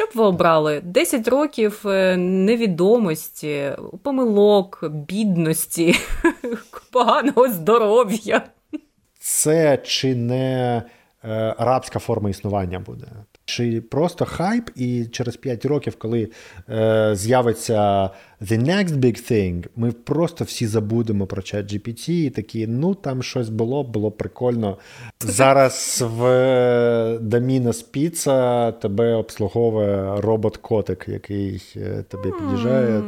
Що б ви обрали? 10 років е, невідомості, помилок, бідності, поганого здоров'я. Це чи не е, арабська форма існування буде? Чи просто хайп, і через 5 років, коли е, з'явиться the next big thing, ми просто всі забудемо про чат GPT і такі, ну там щось було, було прикольно. Зараз в Домінос Піца тебе обслуговує робот-котик, який е, тобі під'їжджає,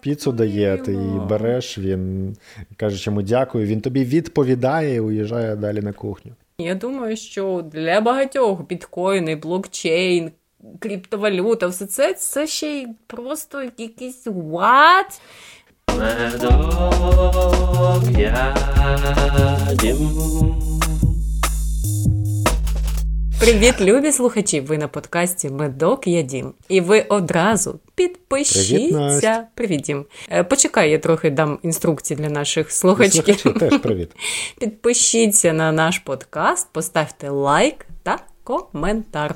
піцу дає, ти її береш, він каже, йому дякую, він тобі відповідає і уїжджає далі на кухню. Я думаю, що для багатьох біткоїни, блокчейн, криптовалюта, все це це ще й просто якийсь what? Привіт, любі слухачі! Ви на подкасті Медок Ядім. І ви одразу підпишіться. Привіт, привіт Дім. Е, почекай, я трохи дам інструкції для наших слухачів. Слухачі теж привіт. Підпишіться на наш подкаст, поставте лайк та коментар.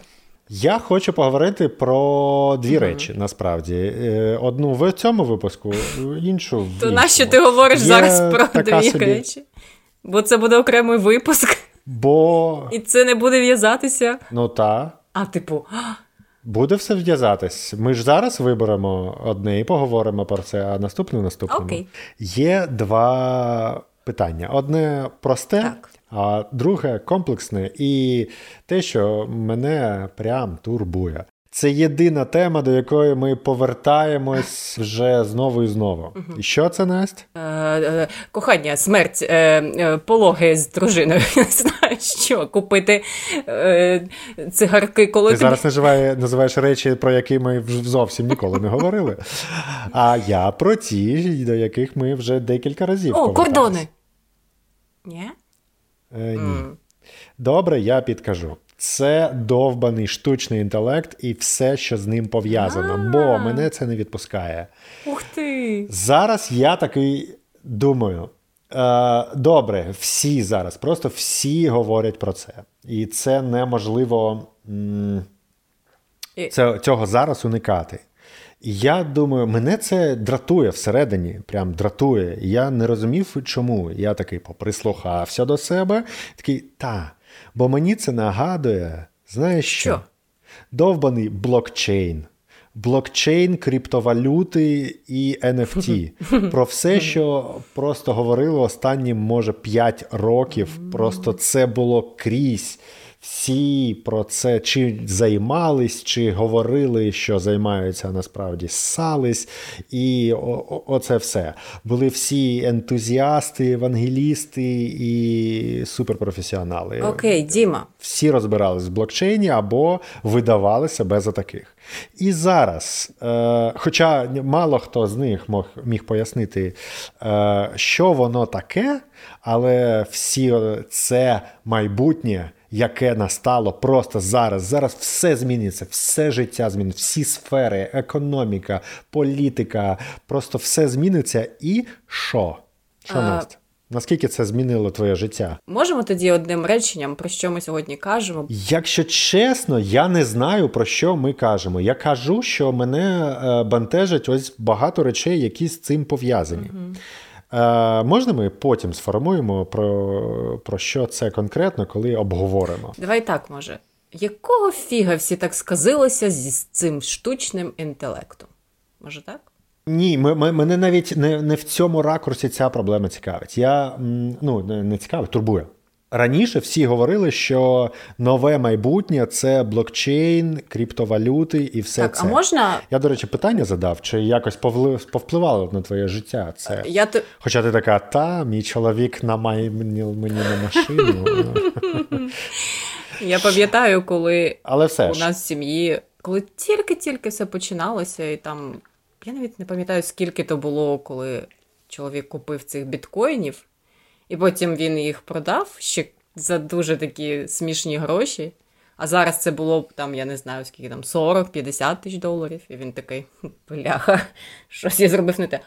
Я хочу поговорити про дві mm-hmm. речі насправді. Е, одну в цьому випуску, іншу в То нащо ти говориш Є зараз про дві собі... речі? Бо це буде окремий випуск. Бо... І це не буде в'язатися. Ну так. А, типу. Буде все в'язатись. Ми ж зараз виберемо одне і поговоримо про це, а наступне наступному. Окей. Є два питання: одне просте, так. а друге комплексне. І те, що мене прям турбує. Це єдина тема, до якої ми повертаємось вже знову і знову. І що це Настя? Е, е, Кохання, смерть, е, пологи з дружиною. Не знаю, що купити цигарки, коли ти зараз називаєш речі, про які ми зовсім ніколи не говорили. А я про ті, до яких ми вже декілька разів. О, кордони. Ні? Ні. Добре, я підкажу. Це довбаний штучний інтелект і все, що з ним пов'язано, бо мене це не відпускає. Ух ти! Зараз я такий думаю. Е, добре, всі зараз, просто всі говорять про це. І це неможливо це, цього зараз уникати. І я думаю, мене це дратує всередині, прям дратує. Я не розумів, чому. Я такий поприслухався до себе, такий, та. Бо мені це нагадує, знаєш що? що? Довбаний блокчейн. Блокчейн, криптовалюти і NFT. Про все, що просто говорили останні, може, 5 років. Просто це було крізь всі про це чи займались, чи говорили, що займаються насправді ссались. І оце все. Були всі ентузіасти, евангелісти і суперпрофесіонали. Окей, Діма. Всі розбирались в блокчейні або видавали себе за таких. І зараз, е, хоча мало хто з них мог, міг пояснити, е, що воно таке, але всі це майбутнє яке настало просто зараз. Зараз все зміниться, все життя зміниться, всі сфери, економіка, політика, просто все зміниться. І що? Що, Настя? Наскільки це змінило твоє життя? Можемо тоді одним реченням, про що ми сьогодні кажемо? Якщо чесно, я не знаю про що ми кажемо. Я кажу, що мене е, бентежить ось багато речей, які з цим пов'язані. Угу. Е, Можна ми потім сформуємо про, про що це конкретно, коли обговоримо? Давай так, може. Якого фіга всі так сказилися зі цим штучним інтелектом? Може так? Ні, ми, мене навіть не не в цьому ракурсі ця проблема цікавить. Я ну, не, не цікавить, турбує. Раніше всі говорили, що нове майбутнє це блокчейн, криптовалюти і все так, це. А можна... Я, до речі, питання задав, чи якось повпливало на твоє життя це. Я т... Хоча ти така, та, мій чоловік на намайнив мені на машину. Я пам'ятаю, коли Але все у нас в сім'ї, коли тільки-тільки все починалося, і там я навіть не пам'ятаю, скільки то було, коли чоловік купив цих біткоїнів. І потім він їх продав ще за дуже такі смішні гроші. А зараз це було б там, я не знаю, скільки там 40-50 тисяч доларів. І він такий, бляха, щось я зробив не те.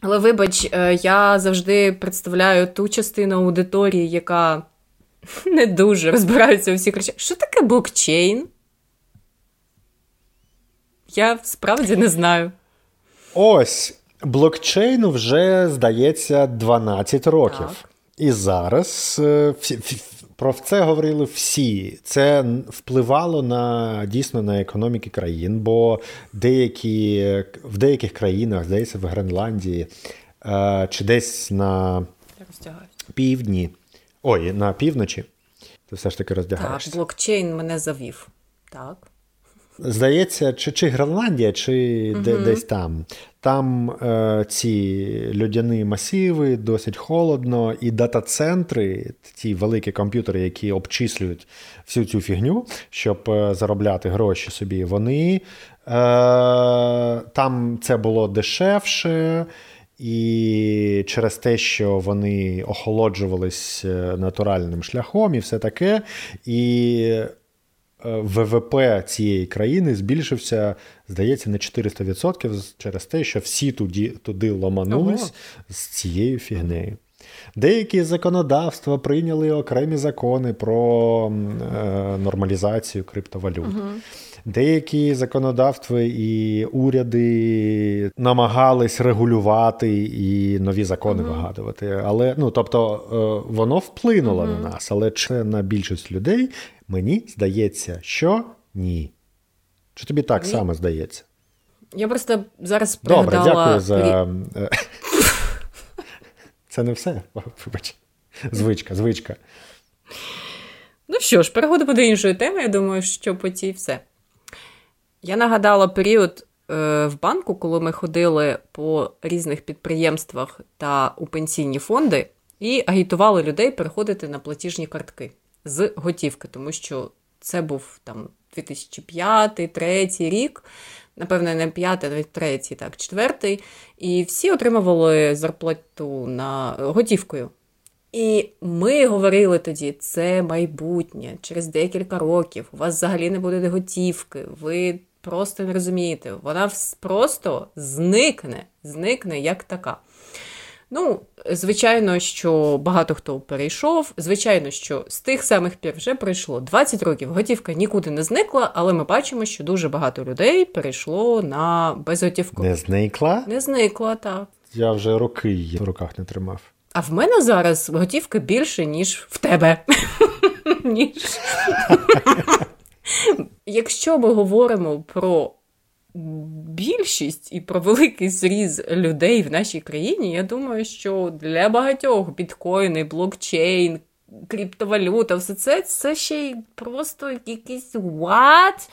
Але вибач, е, я завжди представляю ту частину аудиторії, яка не дуже розбирається у всіх речах. Що таке блокчейн? Я справді не знаю. Ось блокчейну вже здається 12 років. Так. І зараз е, про це говорили всі. Це впливало на дійсно на економіки країн, бо деякі в деяких країнах, здається, в Гренландії е, чи десь на півдні, ой, на півночі, ти все ж таки роздягаєшся. Так, блокчейн мене завів. Так. Здається, чи чи Гренландія, чи угу. де, десь там. Там е, ці льодяні масиви, досить холодно, і дата-центри, ті великі комп'ютери, які обчислюють всю цю фігню, щоб е, заробляти гроші собі, вони е, там це було дешевше. І через те, що вони охолоджувались е, натуральним шляхом і все таке. І ВВП цієї країни збільшився, здається, на 400% через те, що всі туди туди ломанулись ага. з цією фігнею. Деякі законодавства прийняли окремі закони про е, нормалізацію криптовалют. Ага. Деякі законодавства і уряди намагались регулювати і нові закони ага. вигадувати. Але ну тобто е, воно вплинуло ага. на нас, але це на більшість людей Мені здається, що ні. Чи тобі так ні. само здається? Я просто зараз пригадала... Добре, дякую за. Е, це не все. Вибач. Звичка, звичка. Ну що ж, переходимо до іншої теми. Я думаю, що по тій все. Я нагадала період е, в банку, коли ми ходили по різних підприємствах та у пенсійні фонди і агітували людей переходити на платіжні картки з готівки, тому що це був там 2005-2003 рік, напевно, не п'ятий, навіть третій, так, четвертий. І всі отримували зарплату на готівкою. І ми говорили тоді, це майбутнє, через декілька років. У вас взагалі не буде готівки, ви просто не розумієте, вона просто зникне, зникне як така. Ну, звичайно, що багато хто перейшов. Звичайно, що з тих самих пір вже пройшло 20 років. Готівка нікуди не зникла, але ми бачимо, що дуже багато людей перейшло на безготівку. Не зникла? Не зникла, так. Я вже роки її в руках не тримав. А в мене зараз готівки більше, ніж в тебе. Ніж. Якщо ми говоримо про більшість і про великий зріз людей в нашій країні, я думаю, що для багатьох біткоїни, блокчейн, криптовалюта, все це це ще й просто якийсь what?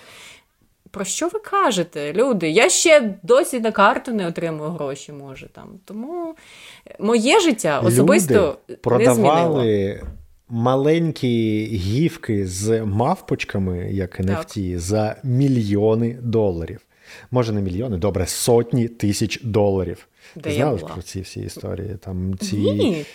Про що ви кажете, люди? Я ще досі на карту не отримую гроші, може там. Тому моє життя особисто Люди продавали не змінило. Маленькі гівки з мавпочками, як NFT, за мільйони доларів може не мільйони, добре, сотні тисяч доларів. Де Ти знала про ці всі історії? Там ці Ні.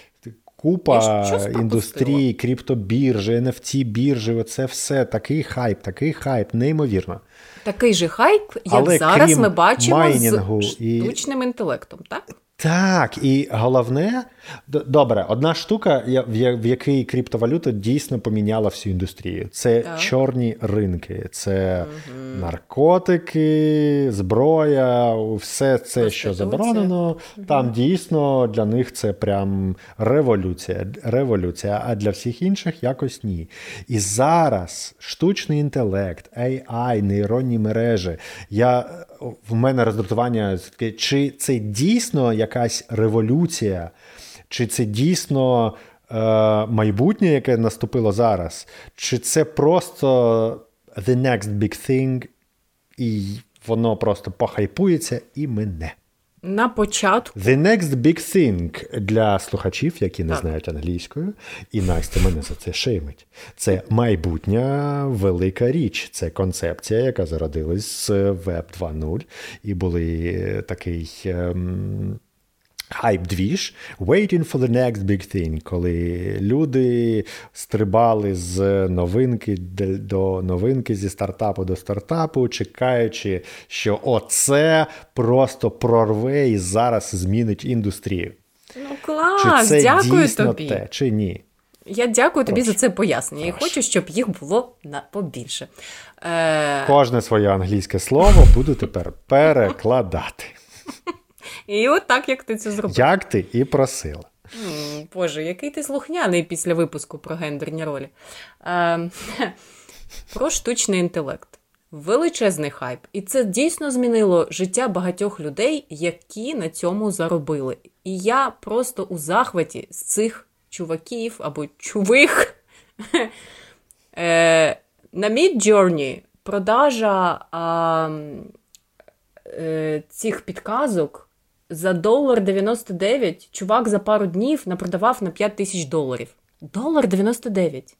купа індустрії, криптобіржі, nft біржі оце все такий хайп, такий хайп, неймовірно. Такий же хайп, як Але зараз ми бачимо з штучним і... інтелектом, так? Так, і головне, добре, одна штука, в якій криптовалюта дійсно поміняла всю індустрію. Це так. чорні ринки, це угу. наркотики, зброя, все це, що заборонено. Угу. Там дійсно для них це прям революція. революція, А для всіх інших якось ні. І зараз штучний інтелект, AI, нейронні мережі. Я в мене роздратування, чи це дійсно якась революція, чи це дійсно е, майбутнє, яке наступило зараз, чи це просто the next big thing, і воно просто похайпується і мине. На початку. The next big thing для слухачів, які не так. знають англійською, і Настя мене за це шеймить. Це майбутня велика річ. Це концепція, яка зародилась з Web 2.0, і були такий. Ем... Hype двіж Waiting for the next big thing, коли люди стрибали з новинки до новинки, зі стартапу до стартапу, чекаючи, що оце просто прорве і зараз змінить індустрію. Ну, клас, чи це дякую дійсно тобі. те, чи ні? Я дякую тобі Прошу. за це пояснення. Прошу. І хочу, щоб їх було на побільше. Е... Кожне своє англійське слово буду тепер перекладати. І от так, як ти це зробив. Як ти і просила. Боже, який ти слухняний після випуску про гендерні ролі. Е, Про штучний інтелект. Величезний хайп. І це дійсно змінило життя багатьох людей, які на цьому заробили. І я просто у захваті з цих чуваків або чувих. Е, на Midjourney продажа а, е, цих підказок за долар 99 чувак за пару днів напродавав на 5 тисяч доларів. Долар 99.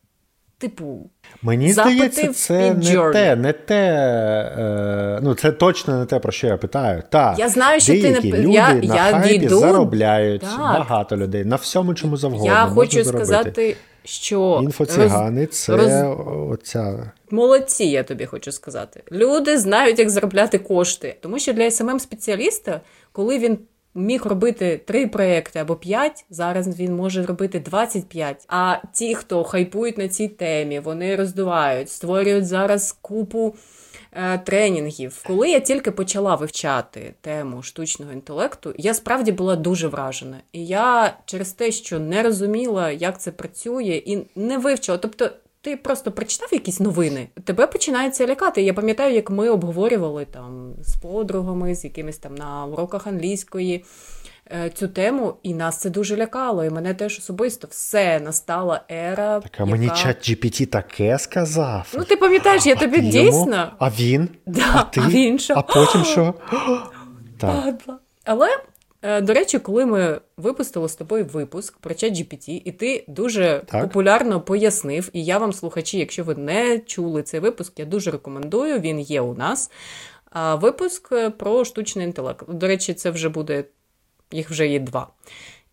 Типу, мені здається, це не те, не те, е, ну це точно не те, про що я питаю. Так, я знаю, що деякі ти не люди я, на я хайпі дійду... заробляють так. багато людей на всьому, чому завгодно. Я хочу сказати, що інфоцигани роз... це роз... оця. Молодці, я тобі хочу сказати. Люди знають, як заробляти кошти, тому що для смм спеціаліста, коли він міг робити три проекти або п'ять, зараз він може робити 25. А ті, хто хайпують на цій темі, вони роздувають, створюють зараз купу. Е, тренінгів, коли я тільки почала вивчати тему штучного інтелекту, я справді була дуже вражена. І я через те, що не розуміла, як це працює, і не вивчила. Тобто, ти просто прочитав якісь новини, тебе починається лякати. Я пам'ятаю, як ми обговорювали там з подругами, з якимись там на уроках англійської цю тему, і нас це дуже лякало. І мене теж особисто все настала ера. Так, а яка... мені чат GPT таке сказав. Ну, ти пам'ятаєш, я а тобі дійсно. А він? Да, А ти? А він що? А потім що? Так. Але Е, до речі, коли ми випустили з тобою випуск про ChatGPT, і ти дуже так. популярно пояснив, і я вам, слухачі, якщо ви не чули цей випуск, я дуже рекомендую. Він є у нас. Випуск е, про штучний інтелект. До речі, це вже буде, їх вже є два.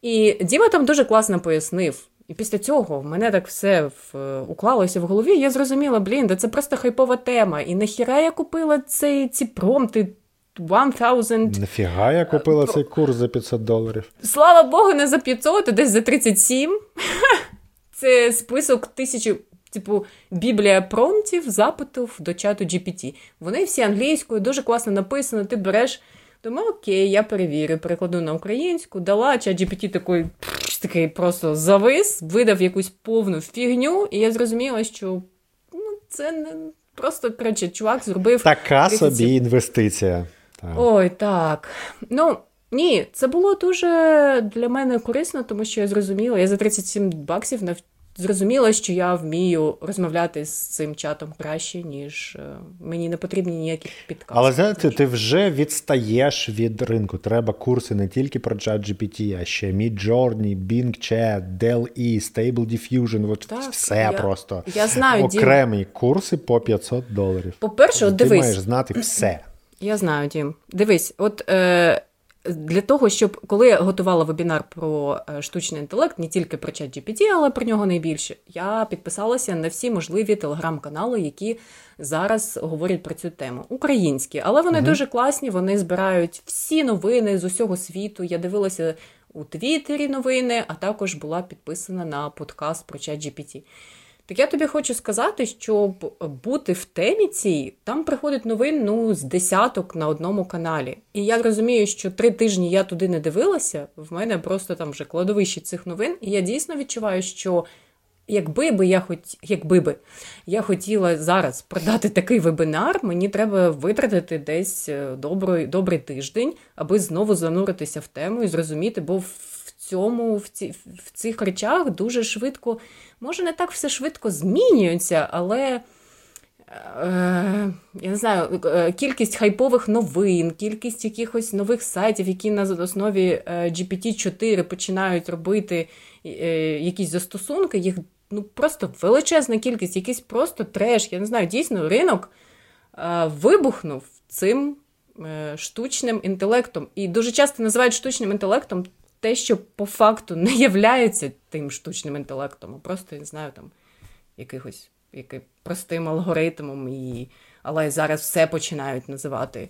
І Діма там дуже класно пояснив. І після цього в мене так все в, е, уклалося в голові. Я зрозуміла, блін, да це просто хайпова тема. І нахіра я купила цей, ці промти 1000. Нафіга я купила uh, цей курс за 500 доларів. Слава Богу, не за 500, а десь за 37. Це список тисячі, типу, біблія промптів, запитів до чату GPT. Вони всі англійською, дуже класно написано. Ти береш, думаю, окей, я перевірю, перекладу на українську, дала чат GPT такий, такий просто завис, видав якусь повну фігню, і я зрозуміла, що ну, це не. Просто коротше, чувак зробив така 30... собі інвестиція. Так. Ой, так. Ну, ні, це було дуже для мене корисно, тому що я зрозуміла, я за 37 баксів. Зрозуміла, що я вмію розмовляти з цим чатом краще, ніж е, мені не потрібні ніякі підказки. Але знаєте, ти вже відстаєш від ринку. Треба курси не тільки про ChatGPT, а ще Midjourney, Bing Chat, DALL-E, Stable Diffusion, от так, все я, просто я знаю, окремі Дім. курси по 500 доларів. По-перше, от дивись. Маєш знати все. Я знаю, Дім. Дивись, от е, для того, щоб коли я готувала вебінар про е, штучний інтелект, не тільки про чат GPT, але про нього найбільше, я підписалася на всі можливі телеграм-канали, які зараз говорять про цю тему. Українські, але вони угу. дуже класні. Вони збирають всі новини з усього світу. Я дивилася у Твіттері новини, а також була підписана на подкаст про чат GPT. Так я тобі хочу сказати, щоб бути в темі цій, там приходить новин ну, з десяток на одному каналі. І я розумію, що три тижні я туди не дивилася, в мене просто там вже кладовище цих новин, і я дійсно відчуваю, що якби би я хоч, якби би я хотіла зараз продати такий вебінар, мені треба витратити десь е, добрий, добрий тиждень, аби знову зануритися в тему і зрозуміти, бо в цьому, в, ці, в цих речах дуже швидко. Може, не так все швидко змінюється, але е, я не знаю, е, кількість хайпових новин, кількість якихось нових сайтів, які на основі е, GPT-4 починають робити якісь застосунки, їх ну, просто величезна кількість, якийсь просто треш. Я не знаю, дійсно ринок вибухнув цим штучним інтелектом. І дуже часто називають штучним інтелектом те, що по факту не являється тим штучним інтелектом, а просто я не знаю, там якихось який, простим алгоритмом, і... але зараз все починають називати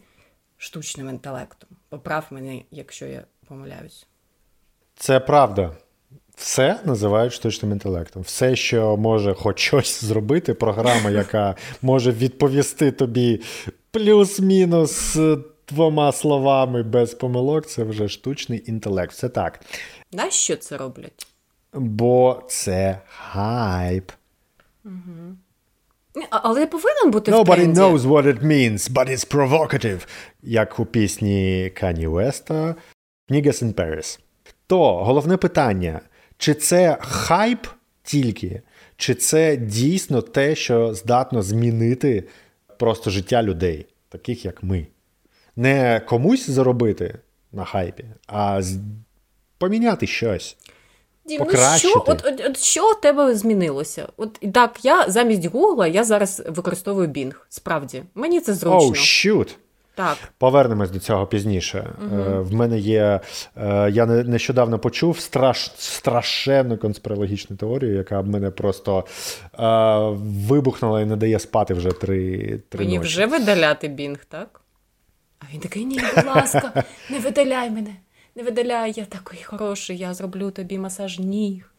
штучним інтелектом. Поправ мене, якщо я помиляюсь. Це правда. Все називають штучним інтелектом. Все, що може хоч щось зробити, програма, яка може відповісти тобі плюс-мінус двома словами без помилок, це вже штучний інтелект. Це так. Нащо це роблять? Бо це хайп. Але повинен бути Nobody в тренді. knows what it means, but it's provocative. Як у пісні Кані Веста Niggas in Paris. То головне питання: чи це хайп тільки, чи це дійсно те, що здатно змінити просто життя людей, таких як ми? Не комусь заробити на хайпі, а поміняти щось. Дім, ну покращити. що, от, от, от що у тебе змінилося? От так, я замість Гугла я зараз використовую Bing. Справді, мені це зручно. Оу, щут! Так. Повернемось до цього пізніше. Е, в мене є. Е, я не- нещодавно почув страш, страшенну конспірологічну теорію, яка б мене просто е, вибухнула і не дає спати вже три, три Мені ночі. вже видаляти Bing, так? А він такий, ні, будь ласка, не видаляй мене, не видаляй, я такий хороший, я зроблю тобі масаж ніг.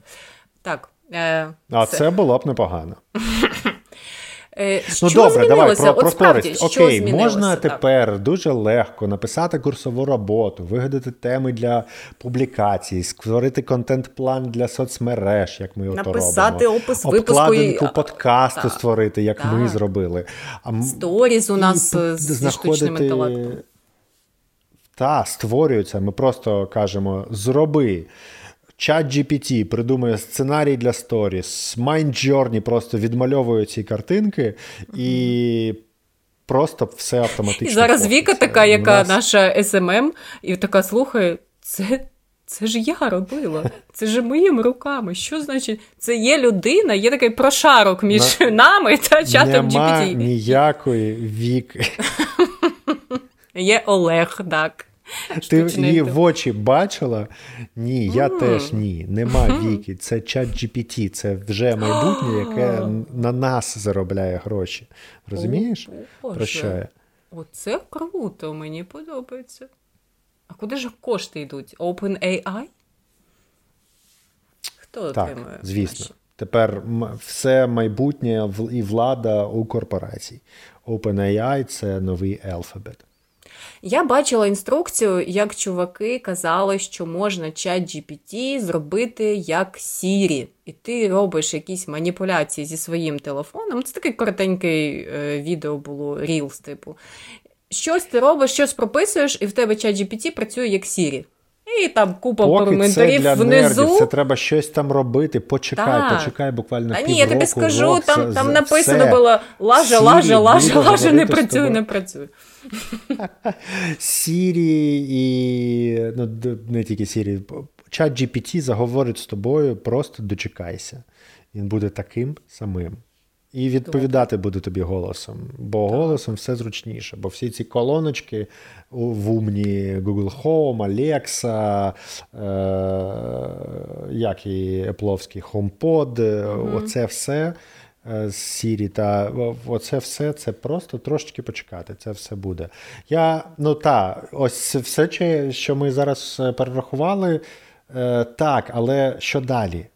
Так. Е, А це було б непогано. Е, Ну що добре, давай про, про справді, користь. що Окей, змінилося? можна Так. тепер дуже легко написати курсову роботу, вигадати теми для публікацій, створити контент-план для соцмереж, як ми Написати робимо. опис випуску Обкладинку а, подкасту так, створити, як ми зробили. А Сторіз у нас п- е, штучним знаходити- інтелектом. Та, створюються. Ми просто кажемо: зроби. Чат GPT придумує сценарій для сторіс, Mindjourney просто відмальовує ці картинки і просто все автоматично. І зараз. Віка така, яка нас- наша СММ, і така слухає, це, це ж я робила, це ж моїми руками. Що значить? Це є людина, є такий прошарок між нами та чатом Нема GPT. ніякої віки. Є Олег, так. Ти її в очі бачила? Ні, я теж ні. Нема віки. Це чат GPT, це вже майбутнє, яке на нас заробляє гроші. Розумієш? О, Про що я? Оце круто, мені подобається. А куди ж кошти йдуть? OpenAI? Хто Так, отримує? звісно. гроші? Тепер все майбутнє і влада у корпорацій. OpenAI це новий алфабет. Я бачила інструкцію, як чуваки казали, що можна чат GPT зробити як Siri. І ти робиш якісь маніпуляції зі своїм телефоном. Це такий коротенький е, відео було, Reels, типу. Щось ти робиш, щось прописуєш, і в тебе чат GPT працює як Siri. І там купа Поки це коментарів для внизу. нердів, це треба щось там робити. Почекай, Так. почекай буквально А ні, я тобі скажу, рок, там, там написано все. було лаже, лаже, буде лаже, не працює, не працює. Сірі і ну, не тільки Сірі, чат GPT заговорить з тобою, просто дочекайся. Він буде таким самим. І відповідати буде тобі голосом, бо голосом все зручніше. Бо всі ці колоночки в умні Google Home, Alexa, е- як і Apple HomePod, е, оце все е, з Siri та оце все це просто трошечки почекати. Це все буде. Я, ну та, ось все, що ми зараз е, перерахували, е, так, але що далі?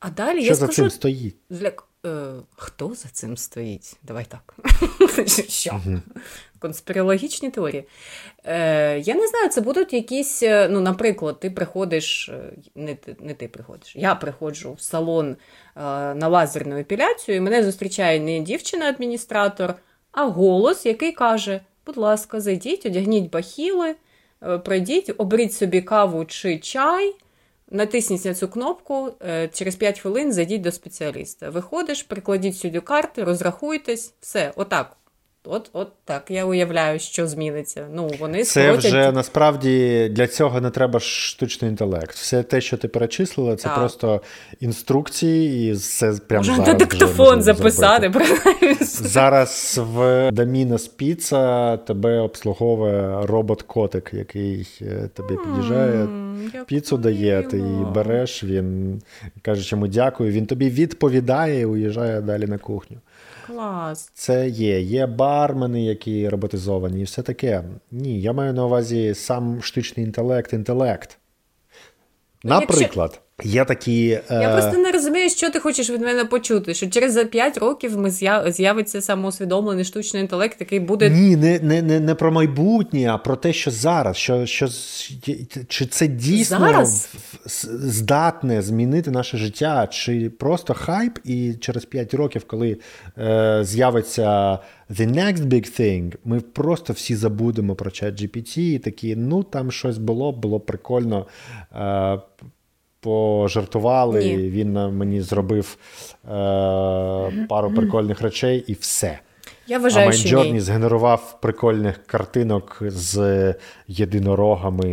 А далі Що я за скажу, цим стоїть? Для... Е, хто за цим стоїть? Давай так. Що? Конспірологічні теорії. Е, я не знаю, це будуть якісь, е, ну, наприклад, ти приходиш, е, не ти, не ти приходиш, я приходжу в салон е, на лазерну епіляцію, і мене зустрічає не дівчина-адміністратор, а голос, який каже: будь ласка, зайдіть, одягніть бахіли, пройдіть, оберіть собі каву чи чай. Натисніть на цю кнопку, е, через 5 хвилин зайдіть до спеціаліста. Виходиш, прикладіть сюди карти, розрахуйтесь, все, отак. От, от так я уявляю, що зміниться. Ну, вони Це скоротять- вже насправді для цього не треба штучний інтелект. Все те, що ти перечислила, це Так. просто інструкції, і це прямо Можна зараз на диктофон записати. принаймні. Зараз в Домінос Піца тебе обслуговує робот-котик, який е, тобі під'їжджає, як піцу дає, ти її береш, він каже йому дякую, він тобі відповідає і уїжджає далі на кухню. Клас. Це є. Є бармени, які роботизовані, і все таке. Ні, я маю на увазі сам штучний інтелект, інтелект. Наприклад, Є такі. Я просто не розумію, що ти хочеш від мене почути. Що через 5 років ми з'явиться самоусвідомлений штучний інтелект, який буде. Ні, не не, не, не про майбутнє, а про те, що зараз. Що, що, Чи це дійсно зараз? здатне змінити наше життя, чи просто хайп, і через 5 років, коли е, з'явиться the next big thing, ми просто всі забудемо про чат GPT і такі, ну там щось було, було прикольно. Е, пожартували, Ні. він мені зробив е, пару прикольних речей і все. Я вважаю, а Майнджорні згенерував прикольних картинок з єдинорогами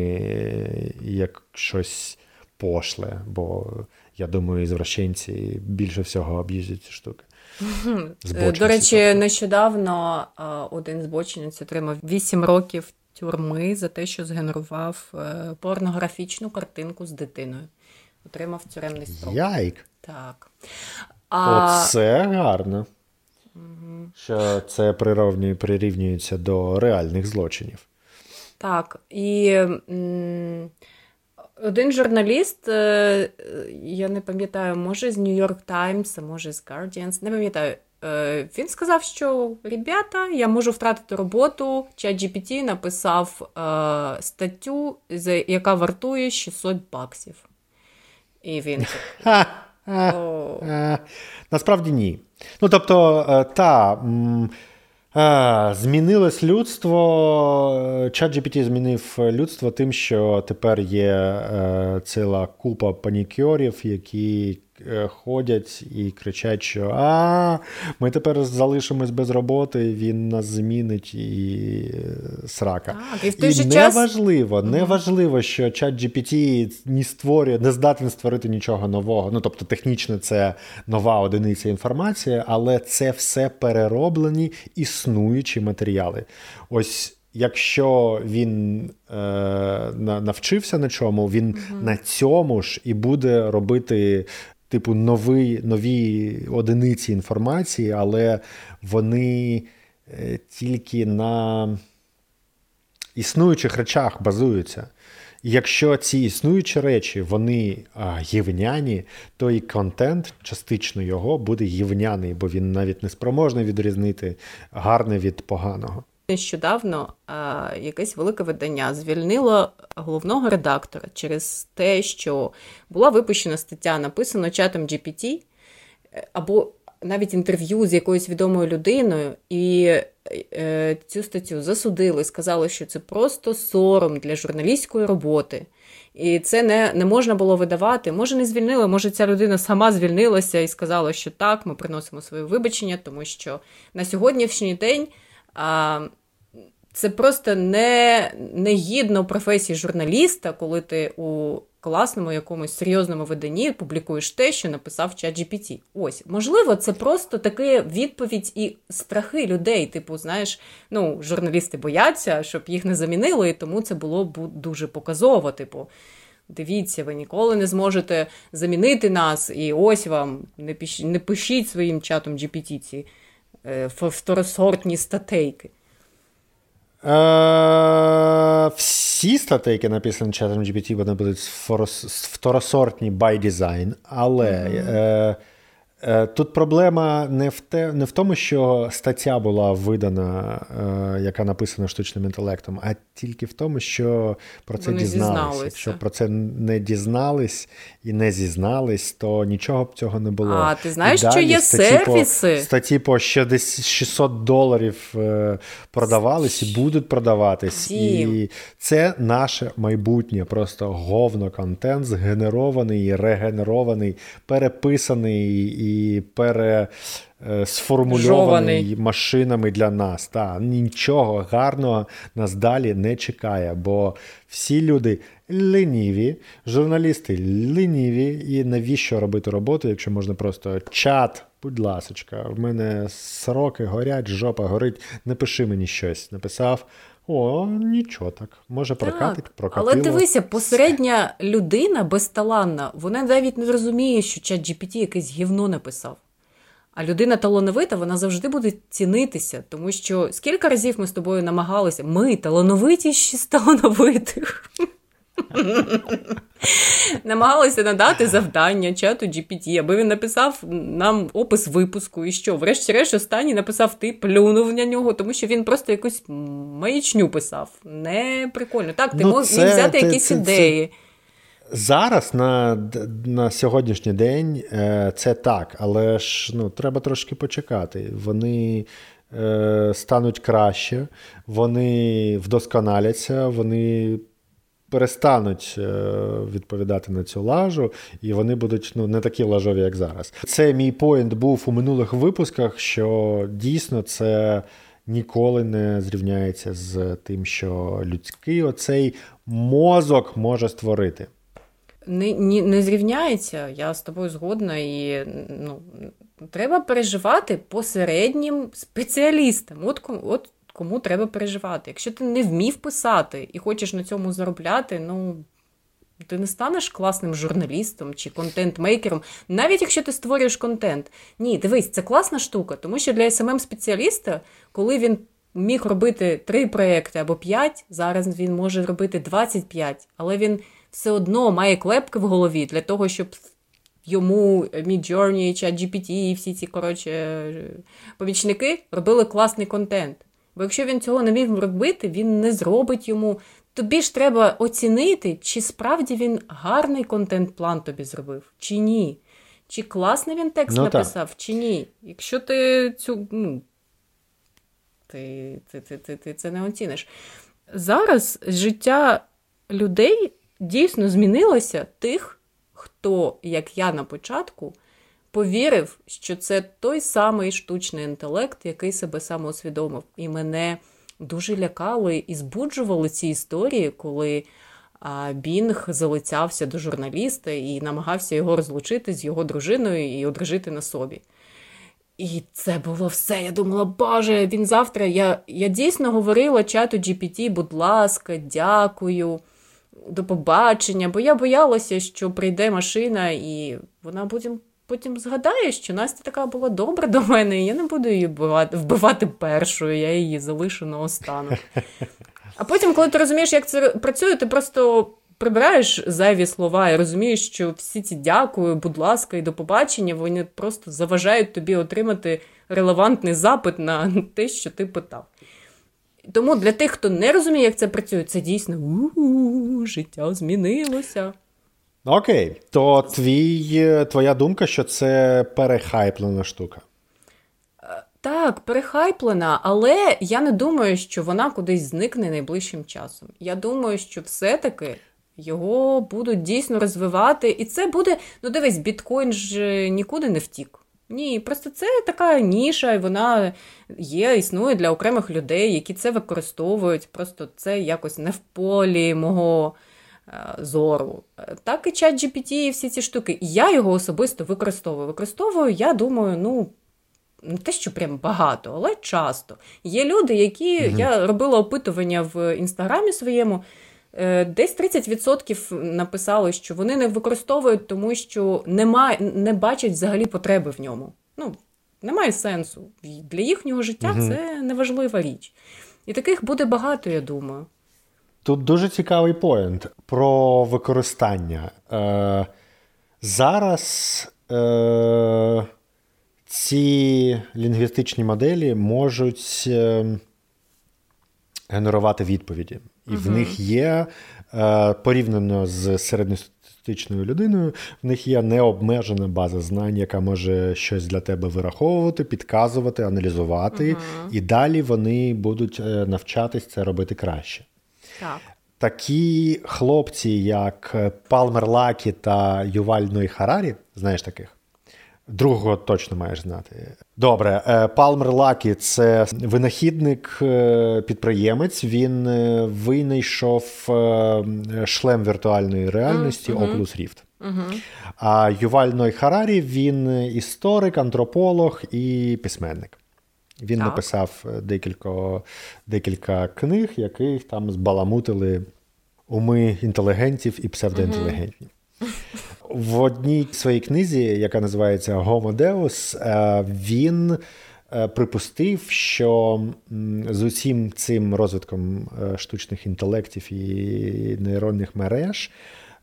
як щось пошле, бо я думаю, ізвращенці більше всього об'їздять ці штуки. До речі, нещодавно один збочинець отримав 8 років тюрми за те, що згенерував е, порнографічну картинку з дитиною отримав тюремний строк. Яйк. Так. А... Оце гарно. Угу. Що це прирівнює, прирівнюється до реальних злочинів. Так. І м- один журналіст, е- я не пам'ятаю, може з Times, а може з Guardians, не пам'ятаю. Е, він сказав, що ребята, я можу втратити роботу. ChatGPT написав е, статтю, яка вартує 600 баксів. І він. Насправді ні. Ну, тобто, е, та. Змінилось людство. ChatGPT змінив людство тим, що тепер є е, ціла купа панікьорів, які Е, ходять і кричать, що а, ми тепер залишимось без роботи, він нас змінить і е, срака. Так, І в той і же час... неважливо, неважливо, що чат GPT не створює, не здатен створити нічого нового. Ну тобто, технічно це нова одиниця інформації, але це все перероблені існуючі матеріали. Ось. Якщо він е, навчився на чому, він uh на цьому ж і буде робити типу, нові, нові одиниці інформації, але вони е, тільки на існуючих речах базуються. Якщо ці існуючі речі, вони гівняні, то і контент, частично його, буде гівняний, бо він навіть не спроможний відрізнити гарне від поганого. Нещодавно а, якесь велике видання звільнило головного редактора через те, що була випущена стаття, написана чатом GPT, е, або навіть інтерв'ю з якоюсь відомою людиною, і е, цю статтю засудили, сказали, що це просто сором для журналістської роботи. І це не не можна було видавати. Може, не звільнили, може, ця людина сама звільнилася і сказала, що так, ми приносимо своє вибачення, тому що на сьогоднішній день. А, Це просто не, не гідно професії журналіста, коли ти у класному якомусь серйозному виданні публікуєш те, що написав чат GPT. Ось, можливо, це просто таке відповідь і страхи людей. Типу, знаєш, ну, журналісти бояться, щоб їх не замінило, і тому це було б дуже показово. Типу, дивіться, ви ніколи не зможете замінити нас, і ось вам не пишіть, своїм чатом GPT ці второсортні статейки. Е, Всі статейки, написані чатом GPT, вони будуть второсортні by design, але. Mm-hmm. Е, Е, тут проблема не в те, не в тому, що стаття була видана, е, яка написана штучним інтелектом, а тільки в тому, що про це дізналися. Якщо про це не дізнались і не зізнались, то нічого б цього не було. А ти знаєш, що є сервіси? По, статті по ще десь 600 доларів е, продавались і будуть продаватись. Дім. І це наше майбутнє, просто говно контент, згенерований, регенерований, переписаний і пере. Е, сформульований машинами для нас. Та, Нічого гарного нас далі не чекає, бо всі люди леніві, журналісти леніві, і навіщо робити роботу, якщо можна просто чат, будь ласочка, в мене сроки горять, жопа горить, не пиши мені щось. Написав. О, нічого так. Може прокатить, прокатило. Але дивися, посередня людина безталанна, вона навіть не розуміє, що чат GPT якесь гівно написав. А людина талановита, вона завжди буде цінитися, тому що скільки разів ми з тобою намагалися, ми талановитіші з талановитих. Намагалися надати завдання чату GPT, аби він написав нам опис випуску, і що, врешті-решт, останній написав ти, плюнув на нього, тому що він просто якусь маячню писав. Не прикольно. Так, ти ну, мог це, взяти це, якісь це, ідеї. Зараз на на сьогоднішній день е, це так, але ж ну, треба трошки почекати. Вони е, стануть краще, вони вдосконаляться, вони перестануть е, відповідати на цю лажу, і вони будуть ну, не такі лажові, як зараз. Це мій поінт був у минулих випусках, що дійсно це. Ніколи не зрівняється з тим, що людський оцей мозок може створити не не, не зрівняється. Я з тобою згодна і ну, треба переживати посереднім спеціалістам. От, от кому треба переживати. Якщо ти не вмів писати і хочеш на цьому заробляти, ну. Ти не станеш класним журналістом чи контент-мейкером, навіть якщо ти створюєш контент. Ні, дивись, це класна штука, тому що для smm спеціаліста коли він міг робити три проекти або п'ять, зараз він може робити 25, але він все одно має клепки в голові для того, щоб йому Midjourney, ChatGPT і всі ці коротше, помічники робили класний контент. Бо якщо він цього не міг робити, він не зробить йому. Тобі ж треба оцінити, чи справді він гарний контент-план тобі зробив, чи ні. Чи класний він текст ну, написав, так. чи ні. Якщо ти цю. ну, ти, ти, ти, ти, ти це не оціниш. Зараз життя людей дійсно змінилося тих, хто, як я на початку, повірив, що це той самий штучний інтелект, який себе самоусвідомив. І мене дуже лякали і збуджували ці історії, коли Бінг залицявся до журналіста і намагався його розлучити з його дружиною і одружити на собі. І це було все. Я думала, Боже, він завтра. Я я дійсно говорила чату GPT, будь ласка, дякую до побачення, бо я боялася, що прийде машина, і вона потім потім згадає, що Настя така була добра до мене, і я не буду її вбивати, вбивати першою, я її залишу наостанок. А потім, коли ти розумієш, як це працює, ти просто. Прибираєш зайві слова і розумієш, що всі ці дякую, будь ласка, і до побачення, вони просто заважають тобі отримати релевантний запит на те, що ти питав. Тому для тих, хто не розуміє, як це працює, це дійсно у-у-у, життя змінилося. Окей, то твій, твоя думка, що це перехайплена штука. Е, так, перехайплена, але я не думаю, що вона кудись зникне найближчим часом. Я думаю, що все-таки його будуть дійсно розвивати, і це буде. Ну, дивись, біткоін ж нікуди не втік. Ні, просто це така ніша, і вона є, існує для окремих людей, які це використовують. Просто це якось не в полі мого е, зору. Так і чат GPT і всі ці штуки. Я його особисто використовую. Використовую, я думаю, ну. Не те, що прям багато, але часто. Є люди, які mm я робила опитування в інстаграмі своєму. Е, десь 30% написали, що вони не використовують, тому що немає, не бачать взагалі потреби в ньому. Ну, Немає сенсу. Для їхнього життя угу. це неважлива річ. І таких буде багато, я думаю. Тут дуже цікавий поінт про використання. Е, Зараз е, ці лінгвістичні моделі можуть е, генерувати відповіді. І угу. в них є е, порівняно з середньостатистичною людиною, в них є необмежена база знань, яка може щось для тебе вираховувати, підказувати, аналізувати, угу. і далі вони будуть е, навчатись це робити краще. Так. Такі хлопці, як Палмер Лакі та Юваль Ной Харарі, знаєш таких? Другого точно маєш знати. Добре, е, Палмер Лакі це винахідник, е, підприємець. Він е, винайшов шлем віртуальної реальності mm-hmm. Oculus Rift. Mm-hmm. А Юваль Ной Харарі він історик, антрополог і письменник. Він так. написав декілька декілька книг, яких там збаламутили уми інтелігентів і псевдоінтелігентні. Mm-hmm. В одній своїй книзі, яка називається Homo Deus, е, він е, припустив, що з усім цим розвитком е, штучних інтелектів і нейронних мереж.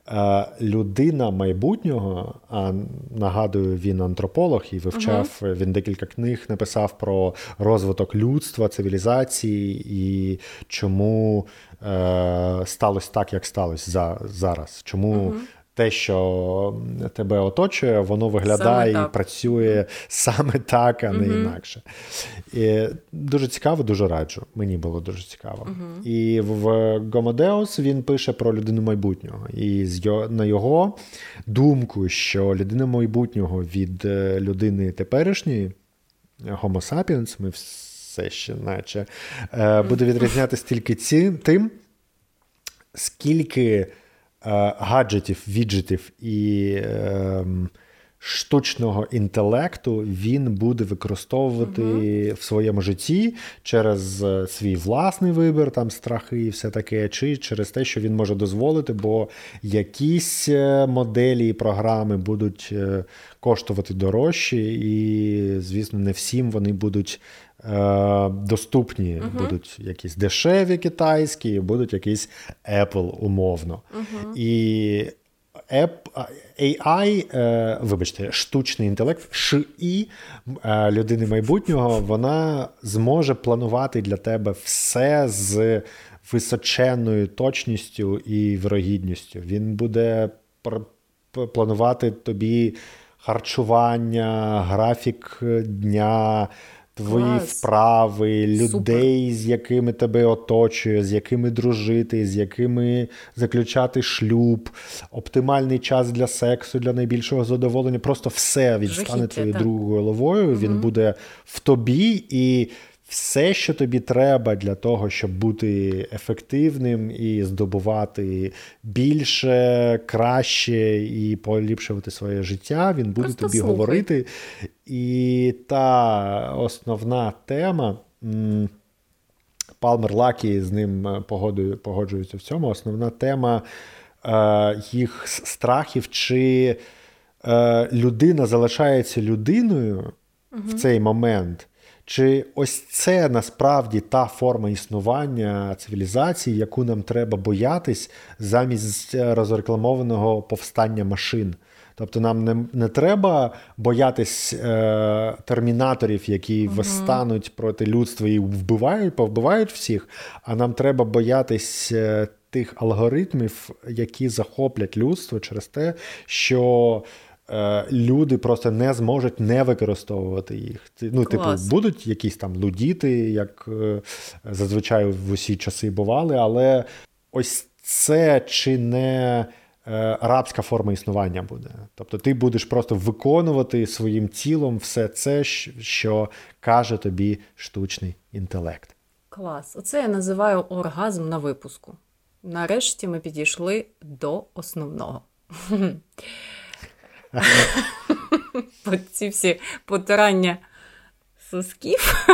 Е, людина майбутнього, а нагадую, він антрополог і вивчав. Uh-huh. Він декілька книг написав про розвиток людства, цивілізації і чому е, сталося так, як сталося за, зараз. Чому uh-huh те, що тебе оточує, воно виглядає і працює саме так, а не mm інакше. І Дуже цікаво, дуже раджу. Мені було дуже цікаво. mm І в Гомодеус він пише про людину майбутнього. І на його думку, що людина майбутнього від е, людини теперішньої, Homo sapiens, ми все ще наче, е, буде відрізнятися тільки ці, тим, скільки. Е, гаджетів, віджитів і е, штучного інтелекту він буде використовувати в своєму житті через е, свій власний вибір, там страхи і все таке, чи через те, що він може дозволити, бо якісь е, моделі і програми будуть коштувати дорожче, і, звісно, не всім вони будуть. Доступні uh-huh. будуть якісь дешеві китайські, будуть якісь Apple умовно. Uh-huh. І AI, е, вибачте, штучний інтелект, ШІ е, людини майбутнього, вона зможе планувати для тебе все з височенною точністю і вирогідністю. Він буде планувати тобі харчування, графік дня твої Клас. вправи, людей, Супер. з якими тебе оточує, з якими дружити, з якими заключати шлюб, оптимальний час для сексу, для найбільшого задоволення. Просто все він стане твоєю другою головою. Він буде в тобі і все, що тобі треба для того, щоб бути ефективним і здобувати більше, краще і поліпшувати своє життя, він буде Просто тобі слухай. говорити. І та основна тема. Палмер Лакі з ним е, погоджується в цьому. Основна тема е, їх страхів, чи е, людина залишається людиною угу. в цей момент, чи ось це насправді та форма існування цивілізації, яку нам треба боятись замість розрекламованого повстання машин? Тобто нам не не треба боятись е, термінаторів, які uh восстануть проти людства і вбивають, повбивають всіх, а нам треба боятись е, тих алгоритмів, які захоплять людство через те, що Е, люди просто не зможуть не використовувати їх. Ну, типу, Клас. типу, будуть якісь там лудіти, як е, зазвичай в усі часи бували, але ось це чи не е, рабська форма існування буде. Тобто ти будеш просто виконувати своїм тілом все це, що каже тобі штучний інтелект. Клас. Оце я називаю оргазм на випуску. Нарешті ми підійшли до основного. Ці всі потирання сосків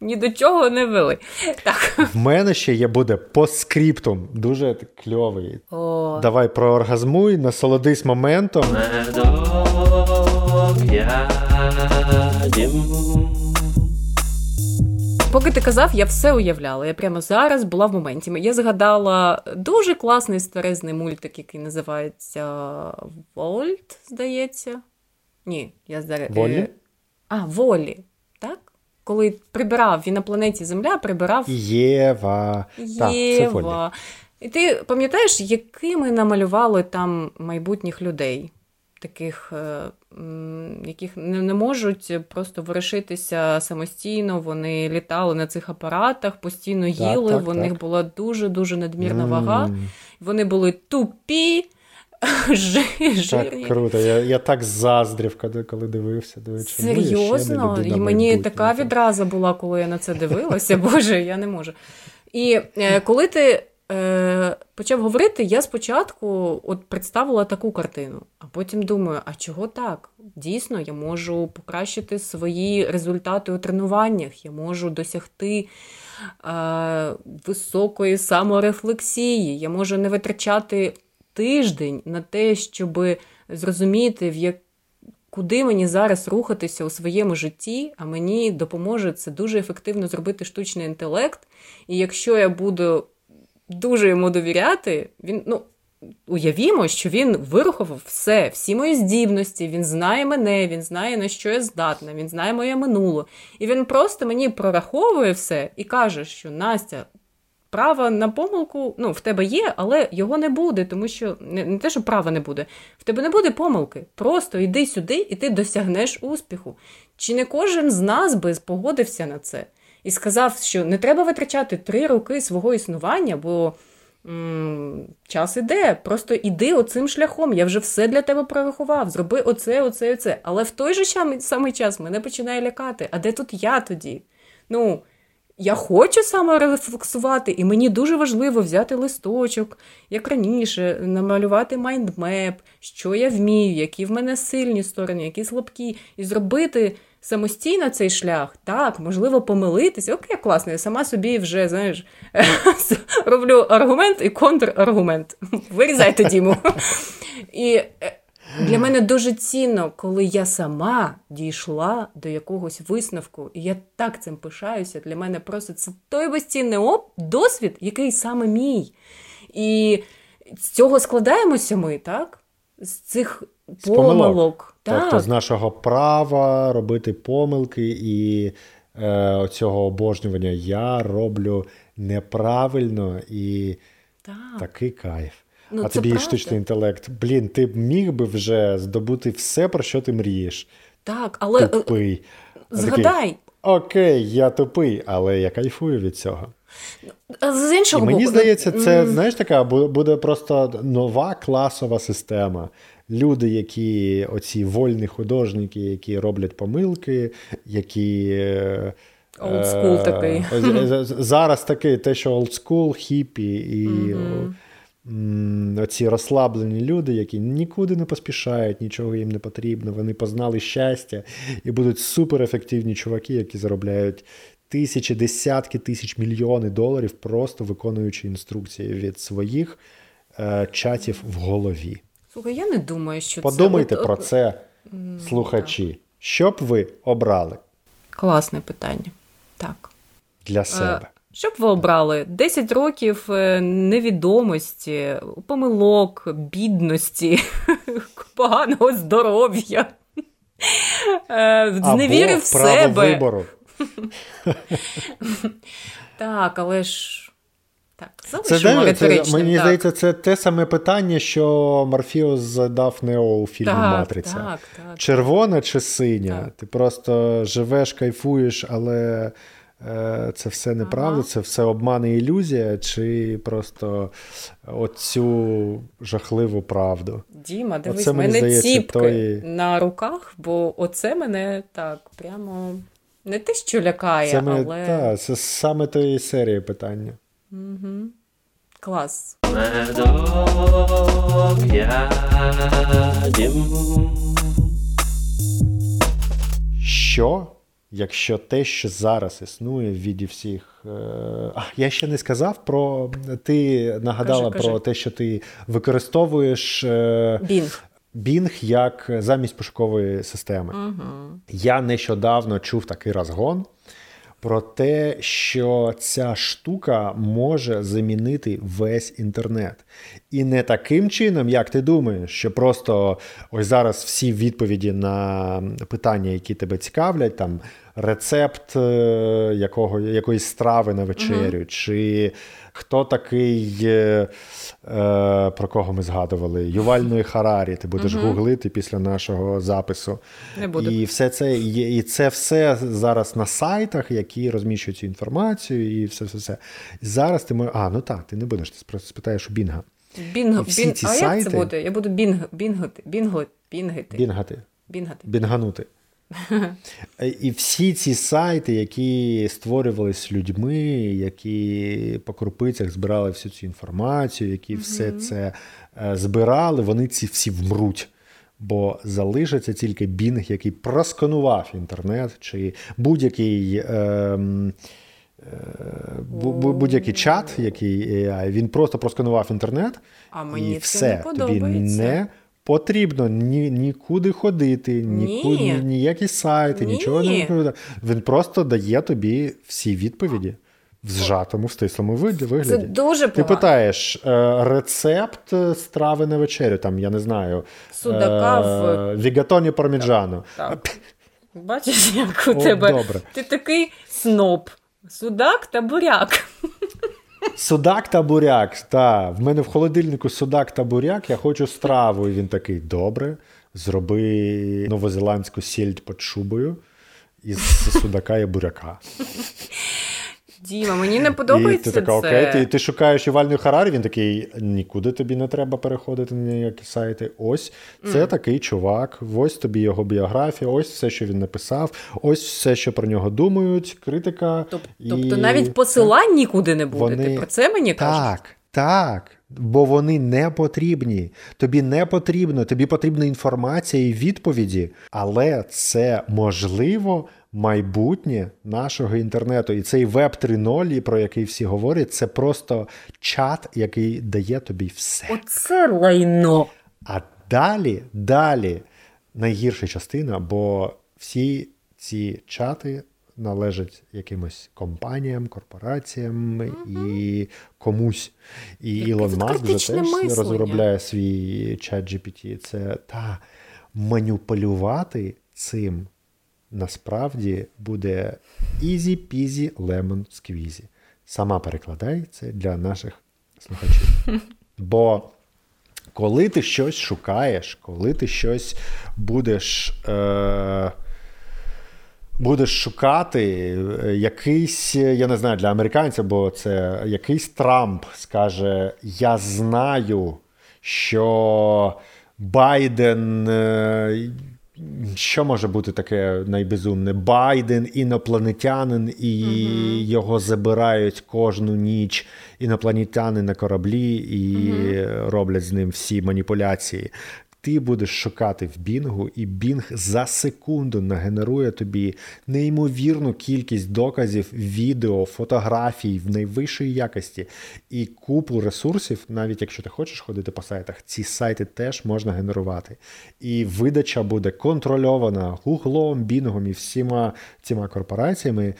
ні до чого не вели. Так. В мене ще є буде по скриптум. Дуже кльовий. О. Давай прооргазмуй, насолодись моментом. Медок я Поки ти казав, я все уявляла. Я прямо зараз була в моменті. Я згадала дуже класний старезний мультик, який називається Вольт, здається. Ні, я зараз. Волі? А, Волі. Так? Коли прибирав він на планеті Земля, прибирав. Єва. Єва. Так, це І ти пам'ятаєш, якими намалювали там майбутніх людей? Таких е, яких не можуть просто вирішитися самостійно. Вони літали на цих апаратах, постійно їли. Так, так, в них була дуже-дуже надмірна mm. вага. Вони були тупі. Жирні. Так круто. Я я так заздрів, коли дивився. Серйозно? І мені така відраза була, коли я на це дивилася. Боже, я не можу. І е, коли ти е, почав говорити, я спочатку от представила таку картину, а потім думаю, а чого так? Дійсно, я можу покращити свої результати у тренуваннях, я можу досягти е, високої саморефлексії, я можу не витрачати тиждень на те, щоб зрозуміти, в як куди мені зараз рухатися у своєму житті, а мені допоможе це дуже ефективно зробити штучний інтелект. І якщо я буду дуже йому довіряти, він ну. Уявімо, що він вирухував все, всі мої здібності, він знає мене, він знає, на що я здатна, він знає моє минуле. І він просто мені прораховує все і каже, що Настя, право на помилку ну, в тебе є, але його не буде, тому що не, не те, що права не буде, в тебе не буде помилки. Просто йди сюди, і ти досягнеш успіху. Чи не кожен з нас би погодився на це і сказав, що не треба витрачати три роки свого існування, бо час іде, просто іди оцим шляхом. Я вже все для тебе прорахував. Зроби оце, оце, оце. Але в той же самий час мене починає лякати. А де тут я тоді? Ну, я хочу саморефлексувати, і мені дуже важливо взяти листочок, як раніше, намалювати майндмеп, що я вмію, які в мене сильні сторони, які слабкі, і зробити самостійно цей шлях, так, можливо, помилитися. Окей, класно, я сама собі вже, знаєш, роблю аргумент і контраргумент. Вирізайте Діму. І е, для мене дуже цінно, коли я сама дійшла до якогось висновку, і я так цим пишаюся. Для мене просто це той безцінний досвід, який саме мій. І з цього складаємося ми, так? З цих помилок. Так. Тобто з нашого права робити помилки і е, цього обожнювання я роблю неправильно і так. такий кайф. Ну, А тобі правда. штучний інтелект. Блін, ти б міг би вже здобути все, про що ти мрієш. Так, але е, тупий. Згадай. Такий, Окей, я тупий, але я кайфую від цього. З іншого І Мені боку, здається, це знаєш така буде просто нова класова система люди, які оці вольні художники, які роблять помилки, які. Олдскул е, такий. Зараз такий те, що олдскул, хіпі і mm-hmm. оці розслаблені люди, які нікуди не поспішають, нічого їм не потрібно. Вони познали щастя і будуть суперефективні чуваки, які заробляють тисячі, десятки тисяч мільйони доларів, просто виконуючи інструкції від своїх е, чатів в голові. Слухай, я не думаю, що Подумайте це... про це, слухачі. Що б ви обрали? Класне питання. Так. Для е, себе. Що б ви обрали? 10 років е, невідомості, помилок, бідності, поганого здоров'я. Е, зневіри в себе. вибору. Так, але ж. Так, це, це, Мені так. здається, це те саме питання, що Морфіус задав Нео у фільмі так, Матриця. Так, так, Червона чи синя? Так. Ти просто живеш, кайфуєш, але е, це все неправда, ага. це все обман і ілюзія, чи просто оцю жахливу правду. Діма, дивись, в мене здається, ціпки той... на руках, бо оце мене так прямо не те, що лякає, це але. Ми, та, це саме тої серії питання. Угу. Клас. Що, якщо те, що зараз існує в віді всіх. Е, а, Я ще не сказав про. Ти нагадала кажи, про те, що ти використовуєш Bing. Bing як замість пошукової системи. Угу. Я нещодавно чув такий розгон про те, що ця штука може замінити весь інтернет. І не таким чином, як ти думаєш, що просто ось зараз всі відповіді на питання, які тебе цікавлять, там рецепт е, якого, якоїсь страви на вечерю, угу. чи хто такий, е, е, про кого ми згадували, Ювальної Харарі. Ти будеш угу. гуглити після нашого запису. Не буду. І все це і це все зараз на сайтах, які розміщують цю інформацію, і все все все. Зараз ти можеш. А, ну так, ти не будеш, ти просто спитаєш у Бінга. Бінго, бін... а сайти... як це буде? Я буду бінг, бінго, бінгати. Бінгати. Бінгати. Бінганути. І всі ці сайти, які створювалися людьми, які по крупицях збирали всю цю інформацію, які mm-hmm. все це е, збирали, вони ці всі вмруть. Бо залишиться тільки Бінг, який просканував інтернет, чи будь-який. Е, Будь-який чат, який він просто просканував інтернет, а мені і все не тобі не потрібно ні, нікуди ходити, нікуди, Ні. ніякі сайти, Ні. нічого не відповідає. Він просто дає тобі всі відповіді в зжатому, стислому вид- Це дуже Ти погано. питаєш е, рецепт е, страви на вечерю, там, я не знаю, Судака в- е, вігатоні парміджану. Так. Бачиш, як у О, тебе добре. ти такий сноб. Судак та буряк. Судак та буряк. Та, в мене в холодильнику судак та буряк, я хочу страву. І він такий: добре, зроби новозеландську сільдь під шубою із судака і буряка. Діма, мені не І подобається ти така, це. окей, ти, ти шукаєш Ювальну Харарі, він такий, нікуди тобі не треба переходити на ніякі сайти. Ось це такий чувак, ось тобі його біографія, ось все, що він написав, ось все, що про нього думають, критика. Тоб- і- Тобто навіть посилань нікуди не буде. Вони- Ти про це мені кажеш? Так, так. Бо вони не потрібні. Тобі не потрібно, тобі потрібна інформація і відповіді, але це можливо майбутнє нашого інтернету. І цей веб 3.0, про який всі говорять, це просто чат, який дає тобі все. Оце лайно. А далі, далі найгірша частина, бо всі ці чати належать якимось компаніям, корпораціям і комусь. І Яке Ілон Маск вже теж мислення. розробляє свій чат GPT. Це та маніпулювати цим насправді буде easy peasy lemon squeezy. Сама перекладай це для наших слухачів. Бо коли ти щось шукаєш, коли ти щось будеш. Е- Будеш шукати е, якийсь, я не знаю, для американців, бо це якийсь Трамп скаже: Я знаю, що Байден. Що може бути таке найбезумне? Байден інопланетянин, і його забирають кожну ніч інопланетяни на кораблі і роблять з ним всі маніпуляції. Ти будеш шукати в Бінгу, і Бінг за секунду нагенерує тобі неймовірну кількість доказів, відео, фотографій в найвищій якості і купу ресурсів, навіть якщо ти хочеш ходити по сайтах, ці сайти теж можна генерувати. І видача буде контрольована Гуглом, Бінгом і всіма цими корпораціями.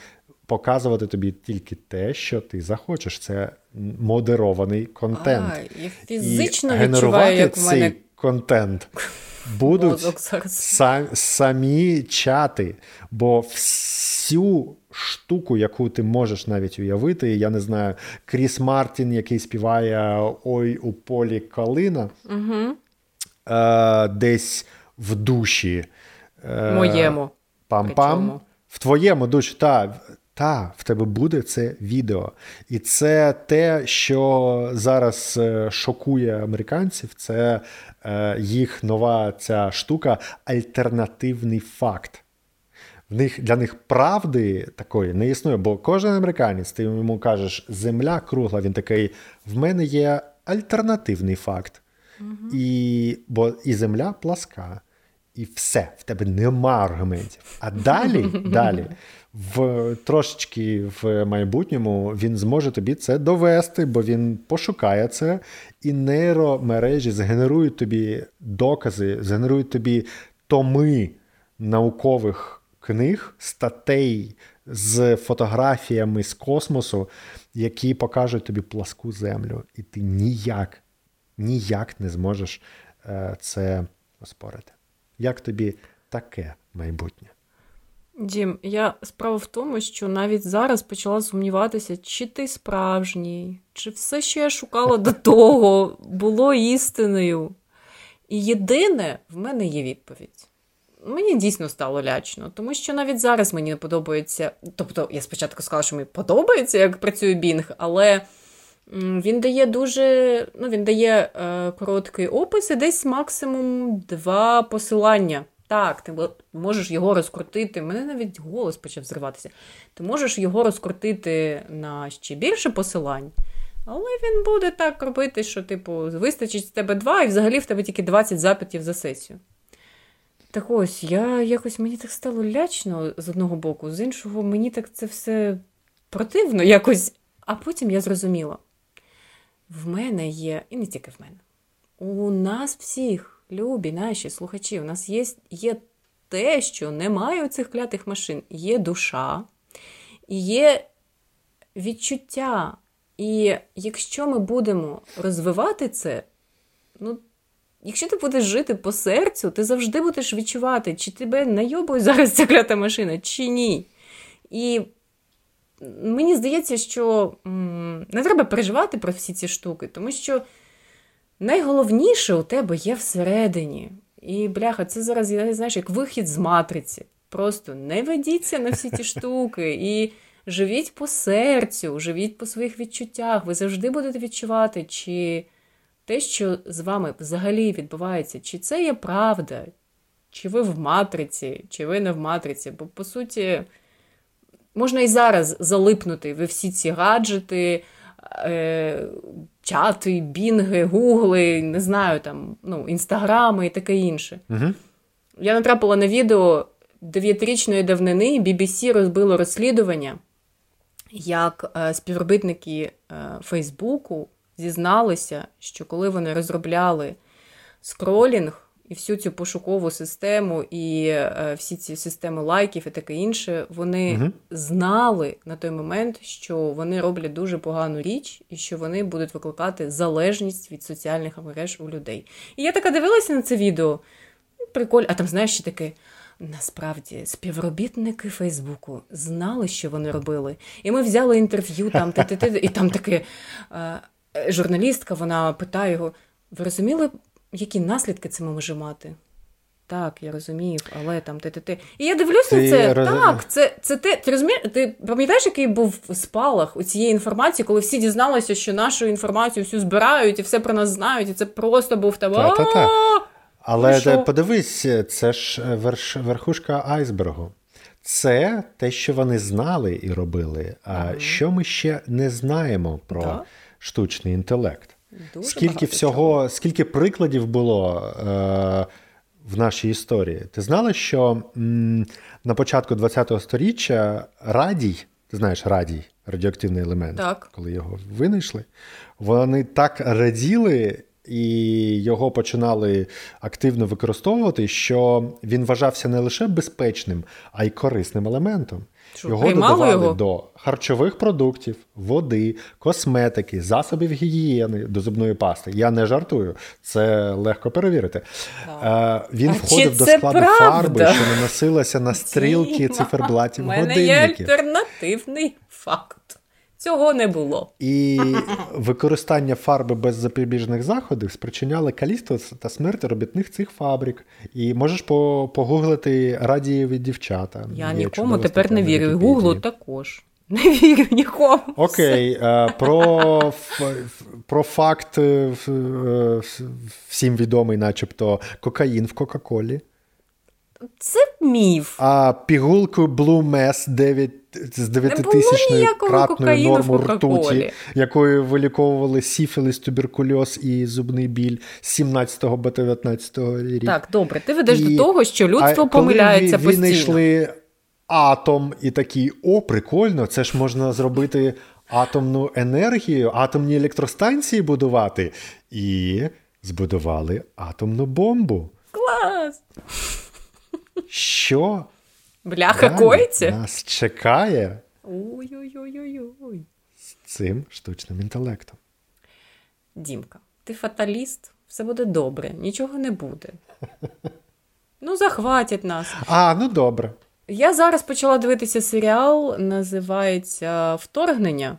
Показувати тобі тільки те, що ти захочеш. Це модерований контент. А, я фізично і відчуваю, як в мене контент будуть мозок зараз. са- самі чати. Бо всю штуку, яку ти можеш навіть уявити, я не знаю, Кріс Мартін, який співає Ой у полі калина, Угу. е, десь в душі. е, Моєму. Пам-пам. В твоєму душі, та, та, в тебе буде це відео. І це те, що зараз е, шокує американців, це е, їх нова ця штука альтернативний факт. В них, для них правди такої не існує, бо кожен американець, ти йому кажеш, земля кругла, він такий, в мене є альтернативний факт. І, бо і земля пласка, і все, в тебе нема аргументів. А далі, далі, в трошечки в майбутньому він зможе тобі це довести, бо він пошукає це, і нейромережі згенерують тобі докази, згенерують тобі томи наукових книг, статей з фотографіями з космосу, які покажуть тобі пласку землю, і ти ніяк, ніяк не зможеш е, це оспорити. Як тобі таке майбутнє? Дім, я справа в тому, що навіть зараз почала сумніватися, чи ти справжній, чи все, що я шукала до того, було істиною. І єдине, в мене є відповідь. Мені дійсно стало лячно, тому що навіть зараз мені не подобається. Тобто, я спочатку сказала, що мені подобається, як працює Бінг, але він дає дуже. Ну, він дає е, короткий опис і десь максимум два посилання. Так, ти можеш його розкрутити. Мене навіть голос почав зриватися. Ти можеш його розкрутити на ще більше посилань, але він буде так робити, що, типу, вистачить з тебе два, і взагалі в тебе тільки 20 запитів за сесію. Так ось, я якось мені так стало лячно з одного боку, з іншого, мені так це все противно якось. А потім я зрозуміла: в мене є, і не тільки в мене, у нас всіх любі наші слухачі, у нас є, є те, що немає у цих клятих машин. Є душа, є відчуття. І якщо ми будемо розвивати це, ну, якщо ти будеш жити по серцю, ти завжди будеш відчувати, чи тебе найобує зараз ця клята машина, чи ні. І мені здається, що не треба переживати про всі ці штуки, тому що найголовніше у тебе є всередині. І, бляха, це зараз, знаєш, як вихід з матриці. Просто не ведіться на всі ті штуки і живіть по серцю, живіть по своїх відчуттях. Ви завжди будете відчувати, чи те, що з вами взагалі відбувається, чи це є правда, чи ви в матриці, чи ви не в матриці. Бо, по суті, можна і зараз залипнути ви всі ці гаджети, е, чати, бінги, гугли, не знаю, там, ну, інстаграми і таке інше. Угу. Я натрапила на відео дев'ятирічної давнини BBC розбило розслідування, як е, співробітники е, Фейсбуку зізналися, що коли вони розробляли скролінг і всю цю пошукову систему, і е, всі ці системи лайків і таке інше, вони Мгм. знали на той момент, що вони роблять дуже погану річ, і що вони будуть викликати залежність від соціальних мереж у людей. І я така дивилася на це відео. Прикольно, а там знаєш ще таке. Насправді співробітники Фейсбуку знали, що вони робили. І ми взяли інтерв'ю там, і там таке е, журналістка, вона питає його: ви розуміли, які наслідки це може мати? Так, я розумів, але там ти, ти, ти. І я дивлюся Ти на це. роз- Так, це, це ти, ти розумієш, ти пам'ятаєш, який був спалах у цієї інформації, коли всі дізналися, що нашу інформацію всю збирають і все про нас знають, і це просто був там. Та-та-та. Але Ну, подивись, це ж е, верш, верхушка айсбергу. Це те, що вони знали і робили. А що ми ще не знаємо про Да. штучний інтелект? Дуже скільки всього, скільки прикладів було е, в нашій історії? Ти знала, що м, на початку ХХ століття радій, ти знаєш, радій, радіоактивний елемент, Так. коли його винайшли, вони так раділи. І його починали активно використовувати, що він вважався не лише безпечним, а й корисним елементом. Що, його додавали його? до харчових продуктів, води, косметики, засобів гігієни до зубної пасти. Я не жартую, це легко перевірити. Е, він А входив до складу правда? фарби, що наносилася на стрілки циферблатів циферблатів У мене є альтернативний факт. Цього не було. І використання фарби без запобіжних заходів спричиняло каліцтво та смерть робітних цих фабрик. І можеш погуглити радієві дівчата. Я Є нікому тепер не вірю. Гуглу також. Не вірю нікому. Окей, е, про, про факт е, е, всім відомий, начебто, кокаїн в Кока-Колі. Це міф. А пігулку Blue Mess 9 з 9000 ніякого кратною норму ртуті, якою виліковували сіфіліс, туберкульоз і зубний біль з 17 по 19 рік. Так, добре, ти ведеш І- до того, що людство А коли помиляється ви- постійно. винайшли атом і такий, о, прикольно, це ж можна зробити атомну енергію, атомні електростанції будувати. І збудували атомну бомбу. Клас! Що Бляха коїться? нас чекає Ой-ой-ой-ой-ой. з цим штучним інтелектом? Дімка, ти фаталіст, все буде добре, нічого не буде. Ну, захватять нас. А, ну добре. Я зараз почала дивитися серіал, називається Вторгнення.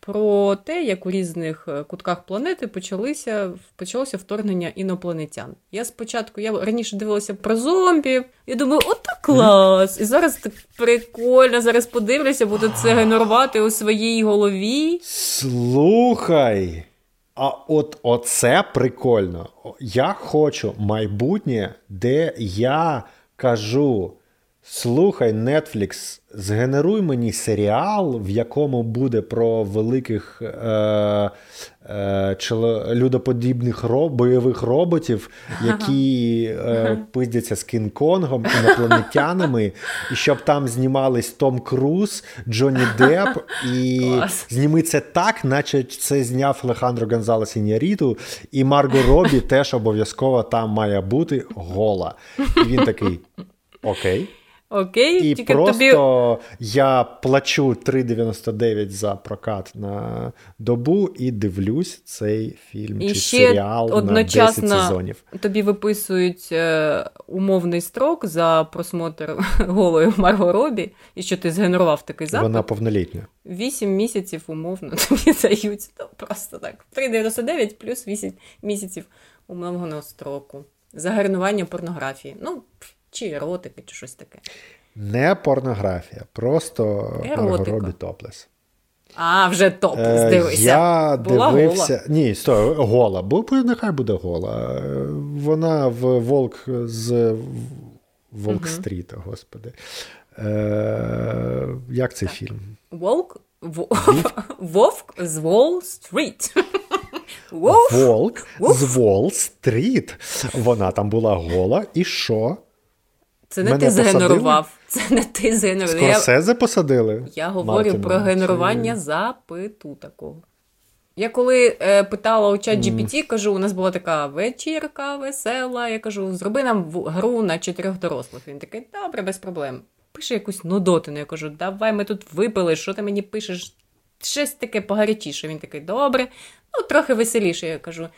Про те, як у різних е, кутках планети почалися, почалося вторгнення інопланетян. Я спочатку, я раніше дивилася про зомбів, я думаю, ота клас! І зараз так прикольно, зараз подивлюся, буду це генерувати у своїй голові. Слухай. А от оце прикольно. Я хочу майбутнє, де я кажу Слухай, Netflix, згенеруй мені серіал, в якому буде про великих е, е, людоподібних роб, бойових роботів, які е, пиздяться з Кінг-Конгом, інопланетянами, і щоб там знімались Том Круз, Джонні Депп, і зніми це так, наче це зняв Алехандро Гонзалес Іняріту, і Марго Робі теж обов'язково там має бути гола. І він такий: Окей. Окей, і тільки просто тобі... я плачу 3,99 за прокат на добу і дивлюсь цей фільм і чи ще серіал одночасно на 10 сезонів. Тобі виписують е, умовний строк за просмотр голої Марго Робі, і що ти згенерував такий запит. Вона повнолітня. 8 місяців умовно тобі дають. Ну, просто так. 3,99 плюс 8 місяців умовного строку. За гарнування порнографії. Ну, чи еротики, чи щось таке. Не порнографія, просто Марго Робі топлес. А, вже топлес, е, дивися. Я Була дивився. Гола. Ні, стой, гола. Бо нехай буде гола. Вона в Волк з Волк-стріт, угу. господи. Е, Як цей так. фільм? Волк? Вовк з Волл-стріт. Волк з Волл-стріт. Вона там була гола, і що? Це не Мене ти згенерував. Це не ти згенерував. Скорсезе посадили? Я говорю Мартина. про генерування Чи... запиту такого. Я коли е, питала у чат GPT, mm. кажу, у нас була така вечірка весела. Я кажу, зроби нам гру на чотирьох дорослих. Він такий, добре, без проблем. Пише якусь нудотину. Я кажу, давай ми тут випили, що ти мені пишеш? Щось таке погарячіше. Він такий, добре, ну трохи веселіше. Я кажу,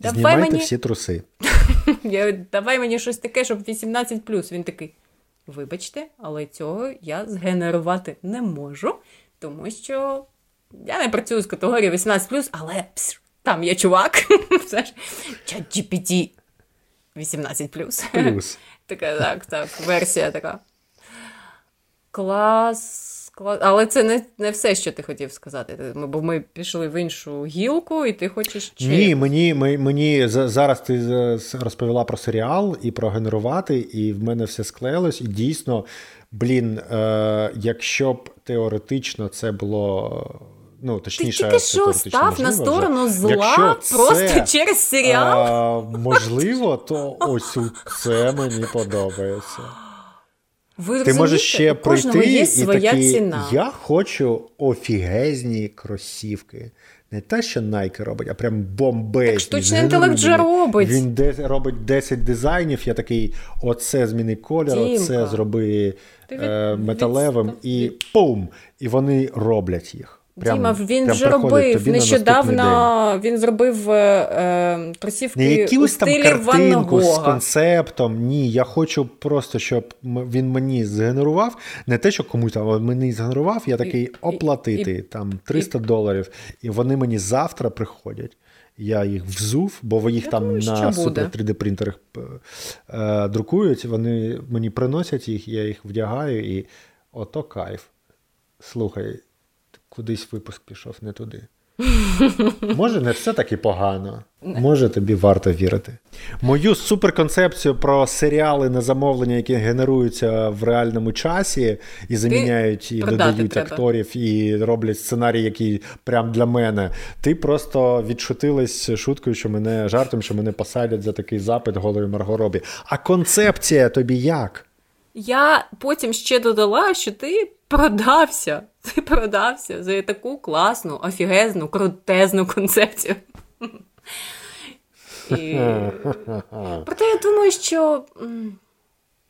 давай Знімайте мені... всі труси. Я, Давай мені щось таке, щоб 18. Він такий. Вибачте, але цього я згенерувати не можу, тому що я не працюю з категорією 18, але пс, там є чувак. Все Чат GPT 18. Плюс. Така, так, так, версія така. Клас. Але це не не все, що ти хотів сказати. Бо ми пішли в іншу гілку, і ти хочеш чи... Ні, мені мені зараз ти розповіла про серіал і про генерувати, і в мене все склеїлось. І дійсно, блін, е, якщо б теоретично це було. Ну, точніше, Ти що став на сторону вже. зла це, просто через серіал. А, можливо, то ось це мені подобається. Ви Ти можеш ще пройти є і своя такий, ціна. я хочу офігезні кросівки. Не те, що Nike робить, а прям бомбезні. Так штучний інтелект вже робить. Він де, робить 10 дизайнів. Я такий: оце зміни колір, Дімка. оце зроби е, металевим, від... і пум! І вони роблять їх. Прям, Діма, він вже робив нещодавно. Він зробив е, е кросівки Не якусь там картинку з концептом. Ні, я хочу просто, щоб він мені згенерував. Не те, що комусь там мені згенерував, я такий оплатити і, там 300 і, і, і вони мені завтра приходять. Я їх взув, бо їх я там думаю, на супер 3D принтерах е, друкують. Вони мені приносять їх, я їх вдягаю, і ото кайф. Слухай кудись випуск пішов не туди. Може, не все так і погано. Може, тобі варто вірити. Мою суперконцепцію про серіали на замовлення, які генеруються в реальному часі, і заміняють, і додають треба. акторів, і роблять сценарій, який прям для мене. Ти просто відшутилась шуткою, що мене жартом, що мене посадять за такий запит голої Маргоробі. А концепція тобі як? Я потім ще додала, що ти продався. Ти продався за таку класну, офігезну, крутезну концепцію. І... Проте я думаю, що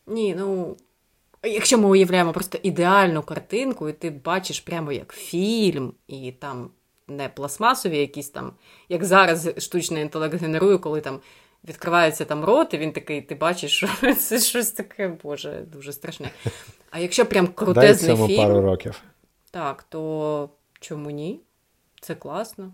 ні, ну. Якщо ми уявляємо просто ідеальну картинку, і ти бачиш прямо як фільм, і там не пластмасові якісь там, як зараз штучний інтелект генерує, коли там відкривається там рот, і він такий, ти бачиш, що це щось таке, боже, дуже страшне. А якщо прям крутезний Дай фільм, пару років. Так, то чому ні? Це класно.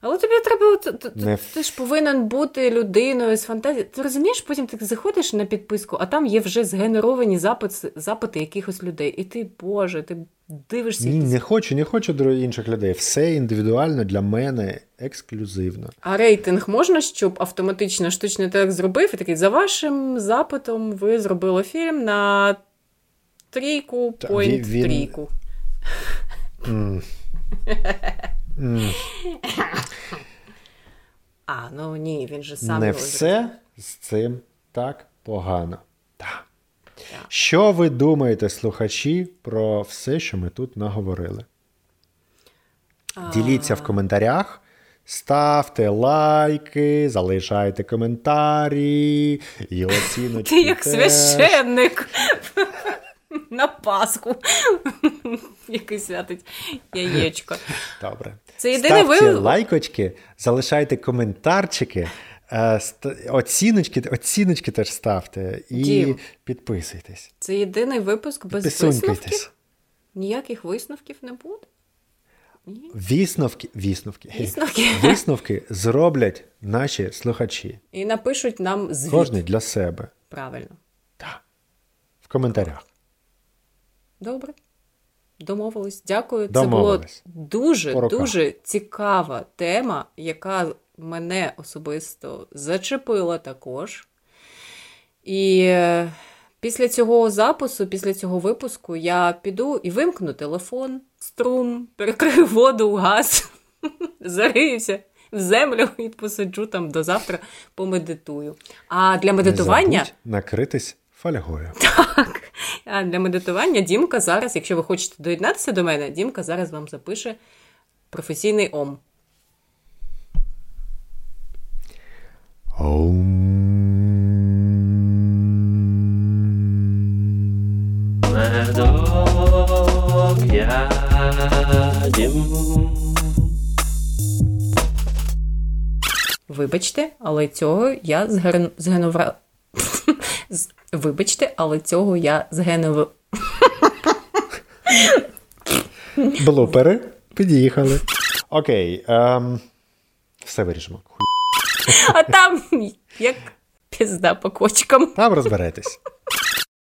Але тобі треба. Ти, ти ж повинен бути людиною з фантазією. Ти розумієш, потім ти заходиш на підписку, а там є вже згенеровані запити запити якихось людей. І ти, Боже, ти дивишся. Ні, не хочу, не хочу до інших людей. Все індивідуально для мене ексклюзивно. А рейтинг можна, щоб автоматично штучний інтелект зробив і такий, за вашим запитом, ви зробили фільм на трійку, Та, point він- трійку. А, ну ні, він же сам Не все з цим так погано. Так. Що ви думаєте, слухачі, про все, що ми тут наговорили? Діліться в коментарях, ставте лайки, залишайте коментарі і оціночки. Ти як священник на Пасху, який святить яєчко. Добре. Це єдиний Ставте ви- лайкочки, залишайте коментарчики, е, оціночки, оціночки теж ставте і Дім. підписуйтесь. Це єдиний випуск без висновків. Ніяких висновків не буде. Ні. Висновки, висновки. Висновки. Висновки зроблять наші слухачі. І напишуть нам звіт. Кожний для себе. Правильно. Так. В коментарях. Добре. Домовились. Дякую. Домовились. Це було дуже дуже цікава тема, яка мене особисто зачепила також. І е, після цього запису, після цього випуску, я піду і вимкну телефон, струм, перекрию воду, газ, зариюся в землю і посиджу там до завтра, помедитую. А для медитування. Забудь накритись фольгою. Так. А для медитування Дімка зараз, якщо ви хочете доєднатися до мене, Дімка зараз вам запише професійний ом. Оум. Медок ядім. Вибачте, але цього я зген... згенувра... З- Вибачте, але цього я згенов... Блупери під'їхали. Окей. Ем, все вирішимо. А там як пізда по кочкам. Там розберетесь.